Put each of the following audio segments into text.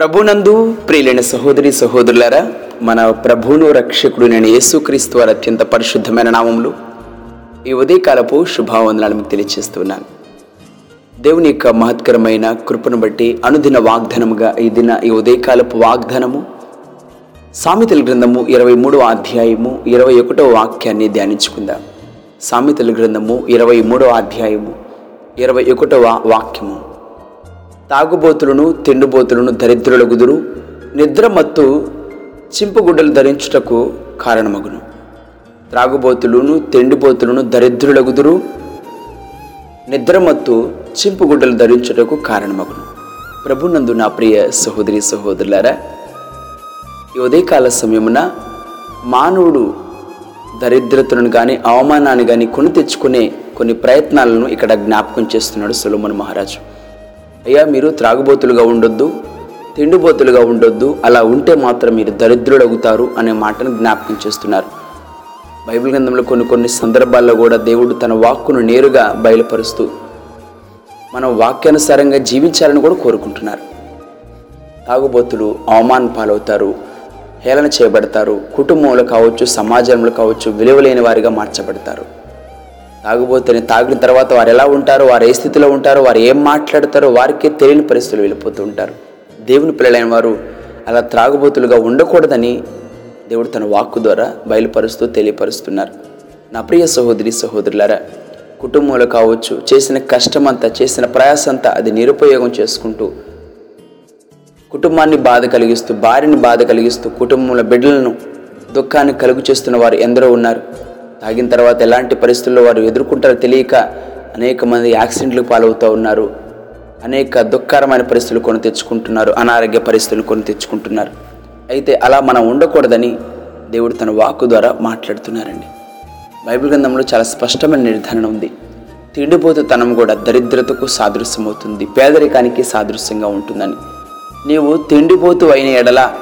ప్రభునందు ప్రియులైన సహోదరి సహోదరులారా మన ప్రభువును రక్షకుడు నేను యేసుక్రీస్తు వారి అత్యంత పరిశుద్ధమైన నామములు ఈ ఉదయకాలపు శుభావందనాలు మీకు తెలియజేస్తున్నాను దేవుని యొక్క మహత్కరమైన కృపను బట్టి అనుదిన వాగ్దానముగా ఈ దిన ఈ ఉదయకాలపు వాగ్దానము సామెతల గ్రంథము ఇరవై మూడవ అధ్యాయము ఇరవై ఒకటవ వాక్యాన్ని ధ్యానించుకుందాం. సామెతల గ్రంథము ఇరవై మూడవ అధ్యాయము ఇరవై ఒకటవ వాక్యము. తాగుబోతులను తిండుబోతులను దరిద్రుల గుదురు నిద్రమత్తు చింపుగుడ్డలు ధరించుటకు కారణమగును. త్రాగుబోతులను తిండిపోతులను దరిద్రుల గుదురు నిద్రమత్తు చింపుగుడ్డలు ధరించుటకు కారణమగును. ప్రభునందు నా ప్రియ సహోదరి సహోదరులారా ఈ ఉదయకాల సమయమున మానవుడు దరిద్రతను కానీ అవమానాన్ని కానీ కొని తెచ్చుకునే కొన్ని ప్రయత్నాలను ఇక్కడ జ్ఞాపకం చేస్తున్నాడు సొలొమన్ మహారాజు. అయ్యా మీరు త్రాగుబోతులుగా ఉండొద్దు తిండిబోతులుగా ఉండొద్దు అలా ఉంటే మాత్రం మీరు దరిద్రులవుతారు అనే మాటను జ్ఞాపకం చేస్తున్నారు. బైబిల్ గ్రంథంలో కొన్ని కొన్ని సందర్భాల్లో కూడా దేవుడు తన వాక్కును నేరుగా బయలుపరుస్తూ మనం వాక్యానుసారంగా జీవించాలని కూడా కోరుకుంటున్నారు. తాగుబోతులు అవమాన పాలవుతారు హేళన చేయబడతారు కుటుంబంలో కావచ్చు సమాజంలో కావచ్చు విలువలేని వారిగా మార్చబడతారు. తాగుబోతుని తాగిన తర్వాత వారు ఎలా ఉంటారో? వారు ఏ స్థితిలో ఉంటారు? వారు ఏం మాట్లాడతారో? వారికే తెలియని పరిస్థితులు వెళ్ళిపోతూ ఉంటారు. దేవుని పిల్లలైన వారు అలా త్రాగుబోతులుగా ఉండకూడదని దేవుడు తన వాక్కు ద్వారా బయలుపరుస్తూ తెలియపరుస్తున్నారు. నా ప్రియ సహోదరి సహోదరులారా కుటుంబంలో కావచ్చు చేసిన కష్టమంతా చేసిన ప్రయాసంతా అది నిరుపయోగం చేసుకుంటూ కుటుంబాన్ని బాధ కలిగిస్తూ భార్యని బాధ కలిగిస్తూ కుటుంబంలో బిడ్డలను దుఃఖాన్ని కలుగు చేస్తున్న వారు ఎందరో ఉన్నారు. తాగిన తర్వాత ఎలాంటి పరిస్థితుల్లో వారు ఎదుర్కొంటారో తెలియక అనేక మంది యాక్సిడెంట్లకు పాలవుతూ ఉన్నారు. అనేక దుఃఖకరమైన పరిస్థితులు కొని తెచ్చుకుంటున్నారు. అనారోగ్య పరిస్థితులు కొని తెచ్చుకుంటున్నారు. అయితే అలా మనం ఉండకూడదని దేవుడు తన వాక్కు ద్వారా మాట్లాడుతున్నారండి. బైబిల్ గ్రంథంలో చాలా స్పష్టమైన నిర్ధారణ ఉంది. తిండిపోతుతనం కూడా దరిద్రతకు సాదృశ్యమవుతుంది. పేదరికానికి సాదృశ్యంగా ఉంటుందని. నీవు తిండిపోతు అయిన ఎడల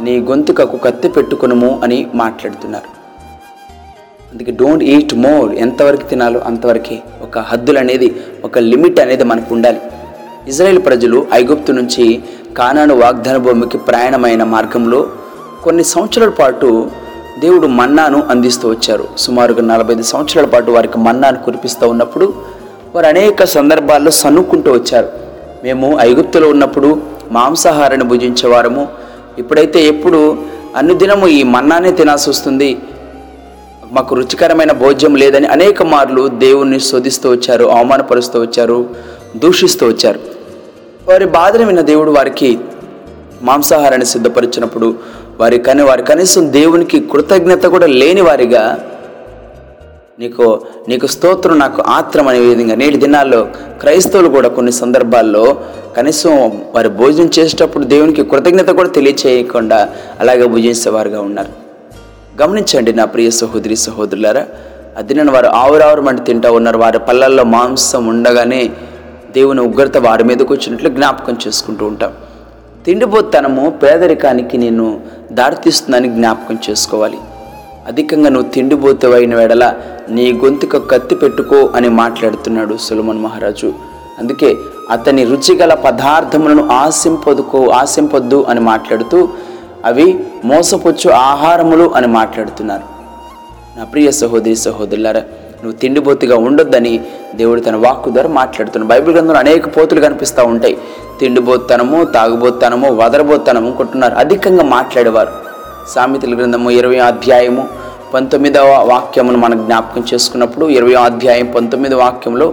నీ గొంతుకకు కత్తి పెట్టుకునుము అని మాట్లాడుతున్నారు. అందుకే డోంట్ ఈట్ మోర్ ఎంతవరకు తినాలో అంతవరకే. ఒక హద్దులు అనేది ఒక లిమిట్ అనేది మనకు ఉండాలి ఇజ్రాయెల్ ప్రజలు ఐగుప్తు నుంచి కానాను వాగ్దాన భూమికి ప్రయాణమైన మార్గంలో కొన్ని సంవత్సరాల పాటు దేవుడు మన్నాను అందిస్తూ వచ్చారు. సుమారుగా నలభై ఐదు సంవత్సరాల పాటు వారికి మన్నాను కురిపిస్తూ ఉన్నప్పుడు వారు అనేక సందర్భాల్లో సనుక్కుంటూ వచ్చారు. మేము ఐగుప్తులో ఉన్నప్పుడు మాంసాహారాన్ని భుజించేవారము. ఇప్పుడైతే ఎప్పుడు అన్ని దినము ఈ మన్నానే తినాల్సి వస్తుంది. మాకు రుచికరమైన భోజ్యం లేదని అనేక మార్లు దేవుణ్ణి శోధిస్తూ వచ్చారు అవమానపరుస్తూ వచ్చారు దూషిస్తూ వచ్చారు. వారి బాధను విన్న దేవుడు వారికి మాంసాహారాన్ని సిద్ధపరిచినప్పుడు వారి కని వారి కనీసం దేవునికి కృతజ్ఞత కూడా లేని వారిగా నీకు నీకు స్తోత్రం నాకు ఆత్రం అనే విధంగా నేటి దినాల్లో క్రైస్తవులు కూడా కొన్ని సందర్భాల్లో కనీసం వారి భోజనం చేసేటప్పుడు దేవునికి కృతజ్ఞత కూడా తెలియచేయకుండా అలాగే భుజించేవారుగా ఉన్నారు. గమనించండి నా ప్రియ సహోదరి సహోదరులారా అదినని వారు ఆవురావురమంటి తింటూ ఉన్నారు. వారి పళ్ళల్లో మాంసం ఉండగానే దేవుని ఉగ్రత వారి మీదకి వచ్చినట్లు జ్ఞాపకం చేసుకుంటూ ఉంటాం. తిండిపోతనము పేదరికానికి నేను దారితీస్తుందని జ్ఞాపకం చేసుకోవాలి. అధికంగా నువ్వు తిండిపోతవైన వేడల నీ గొంతుక కత్తి పెట్టుకో అని మాట్లాడుతున్నాడు సులమన్ మహారాజు. అందుకే అతని రుచిగల పదార్థములను ఆశింపదుకో ఆశింపొద్దు అని మాట్లాడుతూ అవి మోసపుచ్చు ఆహారములు అని మాట్లాడుతున్నారు. నా ప్రియ సహోదరి సహోదరులారా నువ్వు తిండిపోతుగా ఉండొద్దని దేవుడు తన వాక్కు ద్వారా మాట్లాడుతున్నాడు. బైబిల్ గ్రంథంలో అనేక పోతులు కనిపిస్తూ ఉంటాయి. తిండిబోత్తనము తాగుబోతనము వదరబోత్తనము కొంటున్నారు అధికంగా మాట్లాడేవారు. సామెతల గ్రంథము ఇరవై అధ్యాయము పంతొమ్మిదవ వాక్యమును మనం జ్ఞాపకం చేసుకున్నప్పుడు ఇరవై అధ్యాయం పంతొమ్మిదవ వాక్యంలో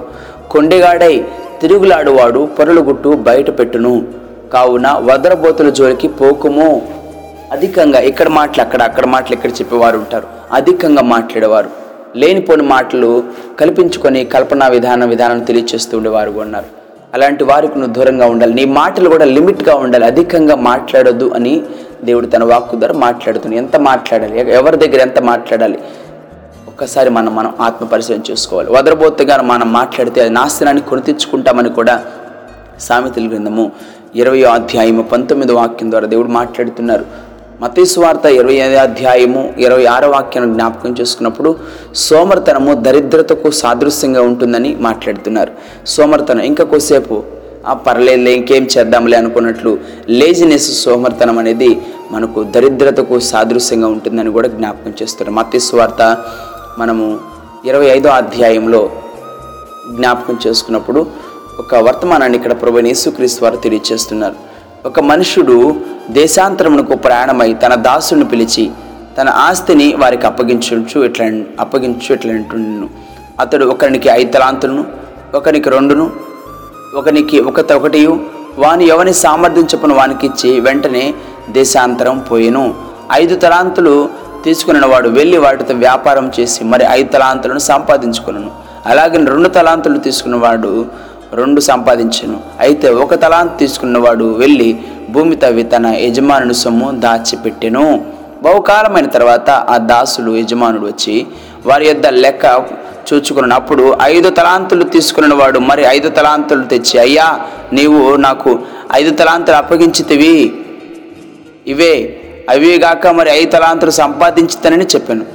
కొండెగాడై తిరుగులాడువాడు పొరలుగుట్టు బయట పెట్టును. కావున వదరబోతుల జోలికి పోకుము. అధికంగా ఇక్కడ మాటలు అక్కడ అక్కడ మాటలు ఇక్కడ చెప్పేవారు ఉంటారు. అధికంగా మాట్లాడేవారు. లేనిపోని మాటలు కల్పించుకొని కల్పనా విధాన విధానం తెలియచేస్తూ ఉండేవారు ఉన్నారు. అలాంటి వారికి నువ్వు దూరంగా ఉండాలి. నీ మాటలు కూడా లిమిట్గా ఉండాలి. అధికంగా మాట్లాడొద్దు అని దేవుడు తన వాక్కు ద్వారా మాట్లాడుతుంది ఎంత మాట్లాడాలి? ఎవరి దగ్గర ఎంత మాట్లాడాలి? ఒక్కసారి మనం మనం ఆత్మ పరిశీలన చేసుకోవాలి. వదరబోతుగా మనం మాట్లాడితే అది నాశనాన్ని కొని తెచ్చుకుంటామని కూడా సామెతల గ్రంథము ఇరవై అధ్యాయము పంతొమ్మిది వాక్యం ద్వారా దేవుడు మాట్లాడుతున్నారు. మతేశ్వార్త ఇరవై ఐదు అధ్యాయము ఇరవై ఆరో వాక్యాన్ని జ్ఞాపకం చేసుకున్నప్పుడు సోమర్తనము దరిద్రతకు సాదృశ్యంగా ఉంటుందని మాట్లాడుతున్నారు. సోమర్తనం ఇంకా కొద్దిసేపు ఆ పర్లేదులే ఇంకేం చేద్దాంలే అనుకున్నట్లు లేజినెస్ సోమర్తనం అనేది మనకు దరిద్రతకు సాదృశ్యంగా ఉంటుందని కూడా జ్ఞాపకం చేస్తున్నారు. మత్స్సు వార్త మనము ఇరవై ఐదో అధ్యాయంలో జ్ఞాపకం చేసుకున్నప్పుడు ఒక వర్తమానాన్ని ఇక్కడ ప్రభు యేసుక్రీస్తు వారు తెలియచేస్తున్నారు ఒక మనుషుడు దేశాంతరమునకు ప్రయాణమై తన దాసుని పిలిచి తన ఆస్తిని వారికి అప్పగించు ఇట్లా అప్పగించు ఇట్లా అతడు ఒకరికి ఐదు తలాంతులను ఒకరికి రెండును ఒకనికి ఒక ఒకటి వాని ఎవని సామర్థ్యం చొప్పున వానికిచ్చి వెంటనే దేశాంతరం పోయెను. ఐదు తలాంతులు తీసుకున్న వాడు వెళ్ళి వాటితో వ్యాపారం చేసి మరి ఐదు తలాంతులను సంపాదించుకున్నాను అలాగే రెండు తలాంతులు తీసుకున్నవాడు రెండు సంపాదించను. అయితే ఒక తలాంతు తీసుకున్నవాడు వెళ్ళి భూమి తవ్వి తన యజమానుని సొమ్ము దాచిపెట్టెను. బహుకాలమైన తర్వాత ఆ దాసులు యజమానుడు వచ్చి వారి యొద్ద లెక్క చూచుకున్నప్పుడు ఐదు తలాంతులు తీసుకున్న వాడు మరి ఐదు తలాంతులు తెచ్చి అయ్యా నీవు నాకు ఐదు తలాంతులు అప్పగించితివి. ఇవే అవే గాక మరి ఐదు తలాంతులు సంపాదించుతానని చెప్పాను.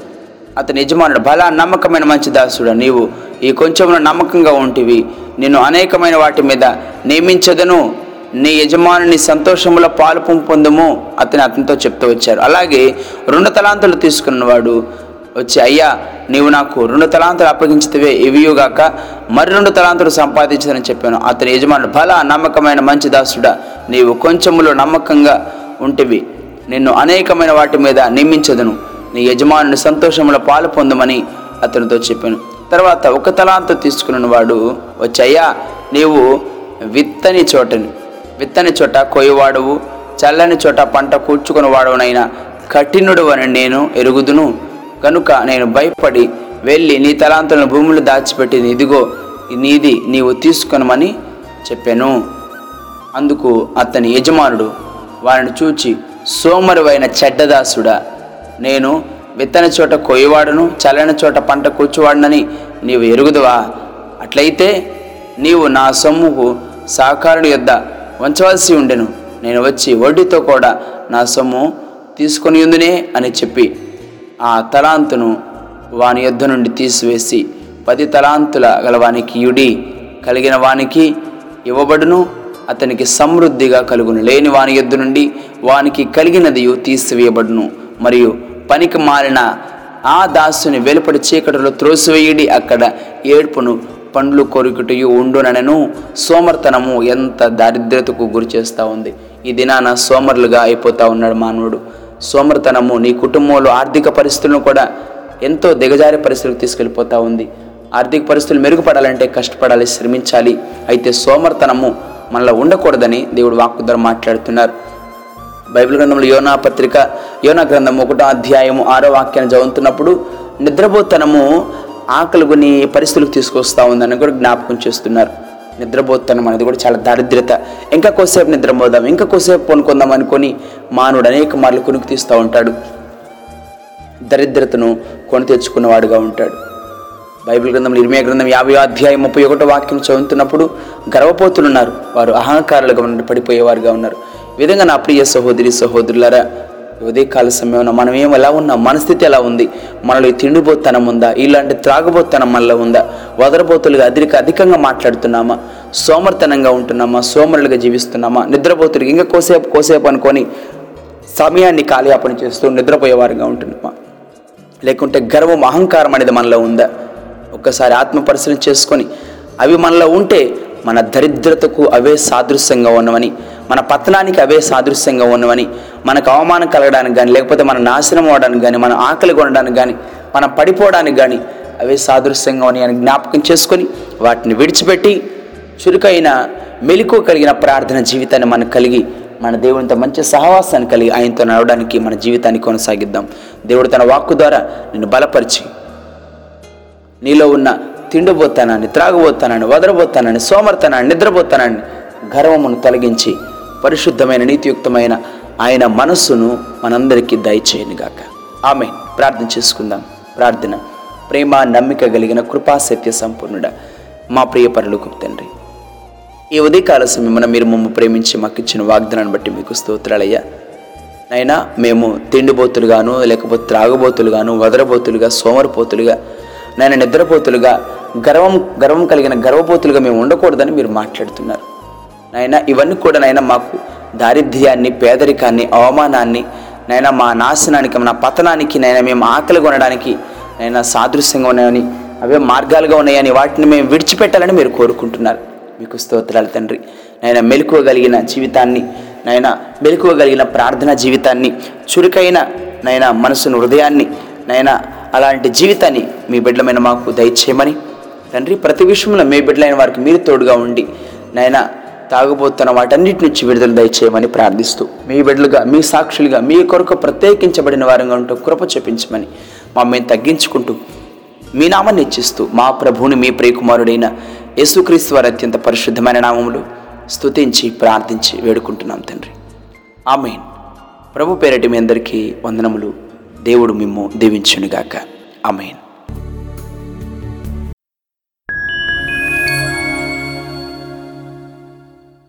అతని యజమానుడు బలా నమ్మకమైన మంచి దాసుడు నీవు ఈ కొంచెమున నమ్మకంగా ఉంటివి. నిన్ను అనేకమైన వాటి మీద నియమించదను. నీ యజమానుని సంతోషముల పాలు పొందుము అతని అతనితో చెప్తూ వచ్చారు. అలాగే రెండు తలాంతులు తీసుకున్నవాడు వచ్చి అయ్యా నీవు నాకు రెండు తలాంతులు అప్పగించితివే ఇవియుగాక మరి రెండు తలాంతులు సంపాదించదని చెప్పాను. అతని యజమానుడు బల నమ్మకమైన మంచి దాసుడా నీవు కొంచెములో నమ్మకంగా ఉంటివి. నిన్ను అనేకమైన వాటి మీద నియమించదును. నీ యజమానుని సంతోషముల పాలు పొందమని అతనితో చెప్పాను. తర్వాత ఒక తలాంతు తీసుకున్న వాడు వచ్చయ్యా నీవు విత్తని చోటని విత్తని చోట కొయ్యవాడవు చల్లని చోట పంట కూర్చుకుని వాడవునైనా కఠినుడు అని నేను ఎరుగుదును. కనుక నేను భయపడి వెళ్ళి నీ తలాంతులను భూములు దాచిపెట్టి ఇదిగో నీది నీవు తీసుకొనమని చెప్పాను. అందుకు అతని యజమానుడు వారిని చూచి సోమరువైన చెడ్డదాసుడా నేను విత్తన చోట కొయ్యవాడును చల్లని చోట పంట కూర్చువాడునని నీవు ఎరుగుదువా? అట్లయితే నీవు నా సొమ్ముకు సహకారుడి యొద్ద ఉంచవలసి ఉండెను. నేను వచ్చి వడ్డీతో కూడా నా సొమ్ము తీసుకొని ఉందినే అని చెప్పి ఆ తలాంతును వాని యొద్ద నుండి తీసివేసి పది తలాంతుల గలవానికి యుడి కలిగిన వానికి ఇవ్వబడును. అతనికి సమృద్ధిగా కలుగును. లేని వాని యొద్ద నుండి వానికి కలిగినది తీసివేయబడును. మరియు పనికి మారిన ఆ దాసుని వెలుపడి చీకటిలో త్రోసివేయడి అక్కడ ఏడ్పును పండ్లు కొరుకుటయు ఉండుననను. సోమర్తనము ఎంత దారిద్రతకు గురి చేస్తూ ఉంది. ఈ దినాన సోమరులుగా అయిపోతా ఉన్నాడు మానవుడు. సోమర్తనము నీ కుటుంబంలో ఆర్థిక పరిస్థితులను కూడా ఎంతో దిగజారి పరిస్థితులకు తీసుకెళ్ళిపోతూ ఉంది. ఆర్థిక పరిస్థితులు మెరుగుపడాలంటే కష్టపడాలి శ్రమించాలి. అయితే సోమర్తనము మనలో ఉండకూడదని దేవుడు వాక్కు మాట్లాడుతున్నారు. బైబిల్ గ్రంథంలో యోనా పత్రిక యోనా గ్రంథం ఒకటో అధ్యాయము ఆరో వాక్యాన్ని చదువుతున్నప్పుడు నిద్రపోతనము ఆకలి కొని పరిస్థితులకు తీసుకొస్తా ఉందని కూడా జ్ఞాపకం చేస్తున్నారు. నిద్రపోతనం అనేది కూడా చాలా దారిద్రత ఇంకా కొద్దిసేపు నిద్రపోదాం ఇంకా కొద్దిసేపు పొనుకుందాం అనుకొని మానవుడు అనేక మార్లు కొనుక్కు తీస్తూ ఉంటాడు. దరిద్రతను కొని తెచ్చుకున్నవాడుగా ఉంటాడు. బైబిల్ గ్రంథంలో ఇరిమే గ్రంథం యాభై అధ్యాయం ముప్పై ఒకటో వాక్యం చదువుతున్నప్పుడు గర్వపోతులు ఉన్నారు వారు అహంకారులుగా ఉండి పడిపోయేవారుగా ఉన్నారు. విధంగా నా ప్రియ సహోదరి సహోదరులారా ఉదయకాల సమయంలో మనం ఏం ఎలా ఉన్నాం మన స్థితి ఎలా ఉంది? మనలో తిండిపోతనం ఉందా? ఇలాంటి త్రాగబోతనం మనలో ఉందా? వదరబోతులుగా అధిక అధికంగా మాట్లాడుతున్నామా? సోమర్తనంగా ఉంటున్నామా? సోమరులుగా జీవిస్తున్నామా? నిద్రపోతులుగా ఇంకా కోసేపు కోసేపు అనుకొని సమయాన్ని కాలయాపన చేస్తూ నిద్రపోయేవారుగా ఉంటున్నామా? లేకుంటే గర్వం అహంకారం అనేది మనలో ఉందా? ఒక్కసారి ఆత్మ పరిశీలన చేసుకొని అవి మనలో ఉంటే మన దరిద్రతకు అవే సాదృశ్యంగా ఉన్నవని మన పతనానికి అవే సాదృశ్యంగా ఉన్నవని మనకు అవమానం కలగడానికి కానీ లేకపోతే మన నాశనం అవడానికి కానీ మన ఆకలి కొనడానికి కానీ మనం పడిపోవడానికి కానీ అవే సాదృశ్యంగా ఉన్నాయి అని జ్ఞాపకం చేసుకొని వాటిని విడిచిపెట్టి చురుకైన మెలకు కలిగిన ప్రార్థన జీవితాన్ని మనకు కలిగి మన దేవునితో మంచి సహవాసాన్ని కలిగి ఆయనతో నడవడానికి మన జీవితాన్ని కొనసాగిద్దాం. దేవుడు తన వాక్కు ద్వారా నిన్ను బలపరిచి నీలో ఉన్న తిండిపోతానని త్రాగబోతానని వదరబోతానని సోమర్తనాన్ని నిద్రపోతానని గర్వమును తొలగించి పరిశుద్ధమైన నీతియుక్తమైన ఆయన మనస్సును మనందరికీ దయచేయనుగాక. ఆమె ప్రార్థన చేసుకుందాం. ప్రార్థన. ప్రేమ నమ్మిక కలిగిన కృపా సత్య సంపూర్ణుడ మా ప్రియ పరులకు తండ్రి. ఈ ఉదయకాల సమయమున మీరు మమ్మ ప్రేమించి మాకు ఇచ్చిన వాగ్దానాన్ని బట్టి మీకు స్తోత్రాలయ్యా. నైనా మేము తిండిబోతులుగాను లేకపోతే త్రాగుబోతులుగాను వదరబోతులుగా సోమరపోతులుగా నాయన నిద్రపోతులుగా గర్వం గర్వం కలిగిన గర్వపోతులుగా మేము ఉండకూడదని మీరు మాట్లాడుతున్నారు. నాయన ఇవన్నీ కూడా నాయన మాకు దారిద్ర్యాన్ని పేదరికాన్ని అవమానాన్ని నైనా మా నాశనానికి మా పతనానికి నైనా మేము ఆకలి కొనడానికి నైనా సాదృశ్యంగా ఉన్నాయని అవే మార్గాలుగా ఉన్నాయని వాటిని మేము విడిచిపెట్టాలని మీరు కోరుకుంటున్నారు. మీకు స్తోత్రాలు తండ్రి. నైనా మెలకువగలిగిన జీవితాన్ని నైనా మెలకువగలిగిన ప్రార్థన జీవితాన్ని చురుకైన నైనా మనసును హృదయాన్ని నైనా అలాంటి జీవితాన్ని మీ బిడ్డలమైన మాకు దయచేయమని తండ్రి ప్రతి విషయంలో మీ బిడ్డలైన వారికి మీరు తోడుగా ఉండి నైనా తాగుబోతున్న వాటన్నిటి నుంచి విడుదల దయచేయమని ప్రార్థిస్తూ మీ బిడ్డలుగా మీ సాక్షులుగా మీ కొరకు ప్రత్యేకించబడిన వారంగా ఉంటూ కృప చూపించమని మమ్మల్ని తగ్గించుకుంటూ మీ నామాన్ని ఇచ్చిస్తూ మా ప్రభువుని మీ ప్రియకుమారుడైన యేసుక్రీస్తు వారి అత్యంత పరిశుద్ధమైన నామములు స్తుతించి ప్రార్థించి వేడుకుంటున్నాం తండ్రి. ఆమెన్. ప్రభు పేరటి మీ అందరికీ వందనములు. దేవుడు మిమ్ము దీవించునుగాక. ఆమెన్.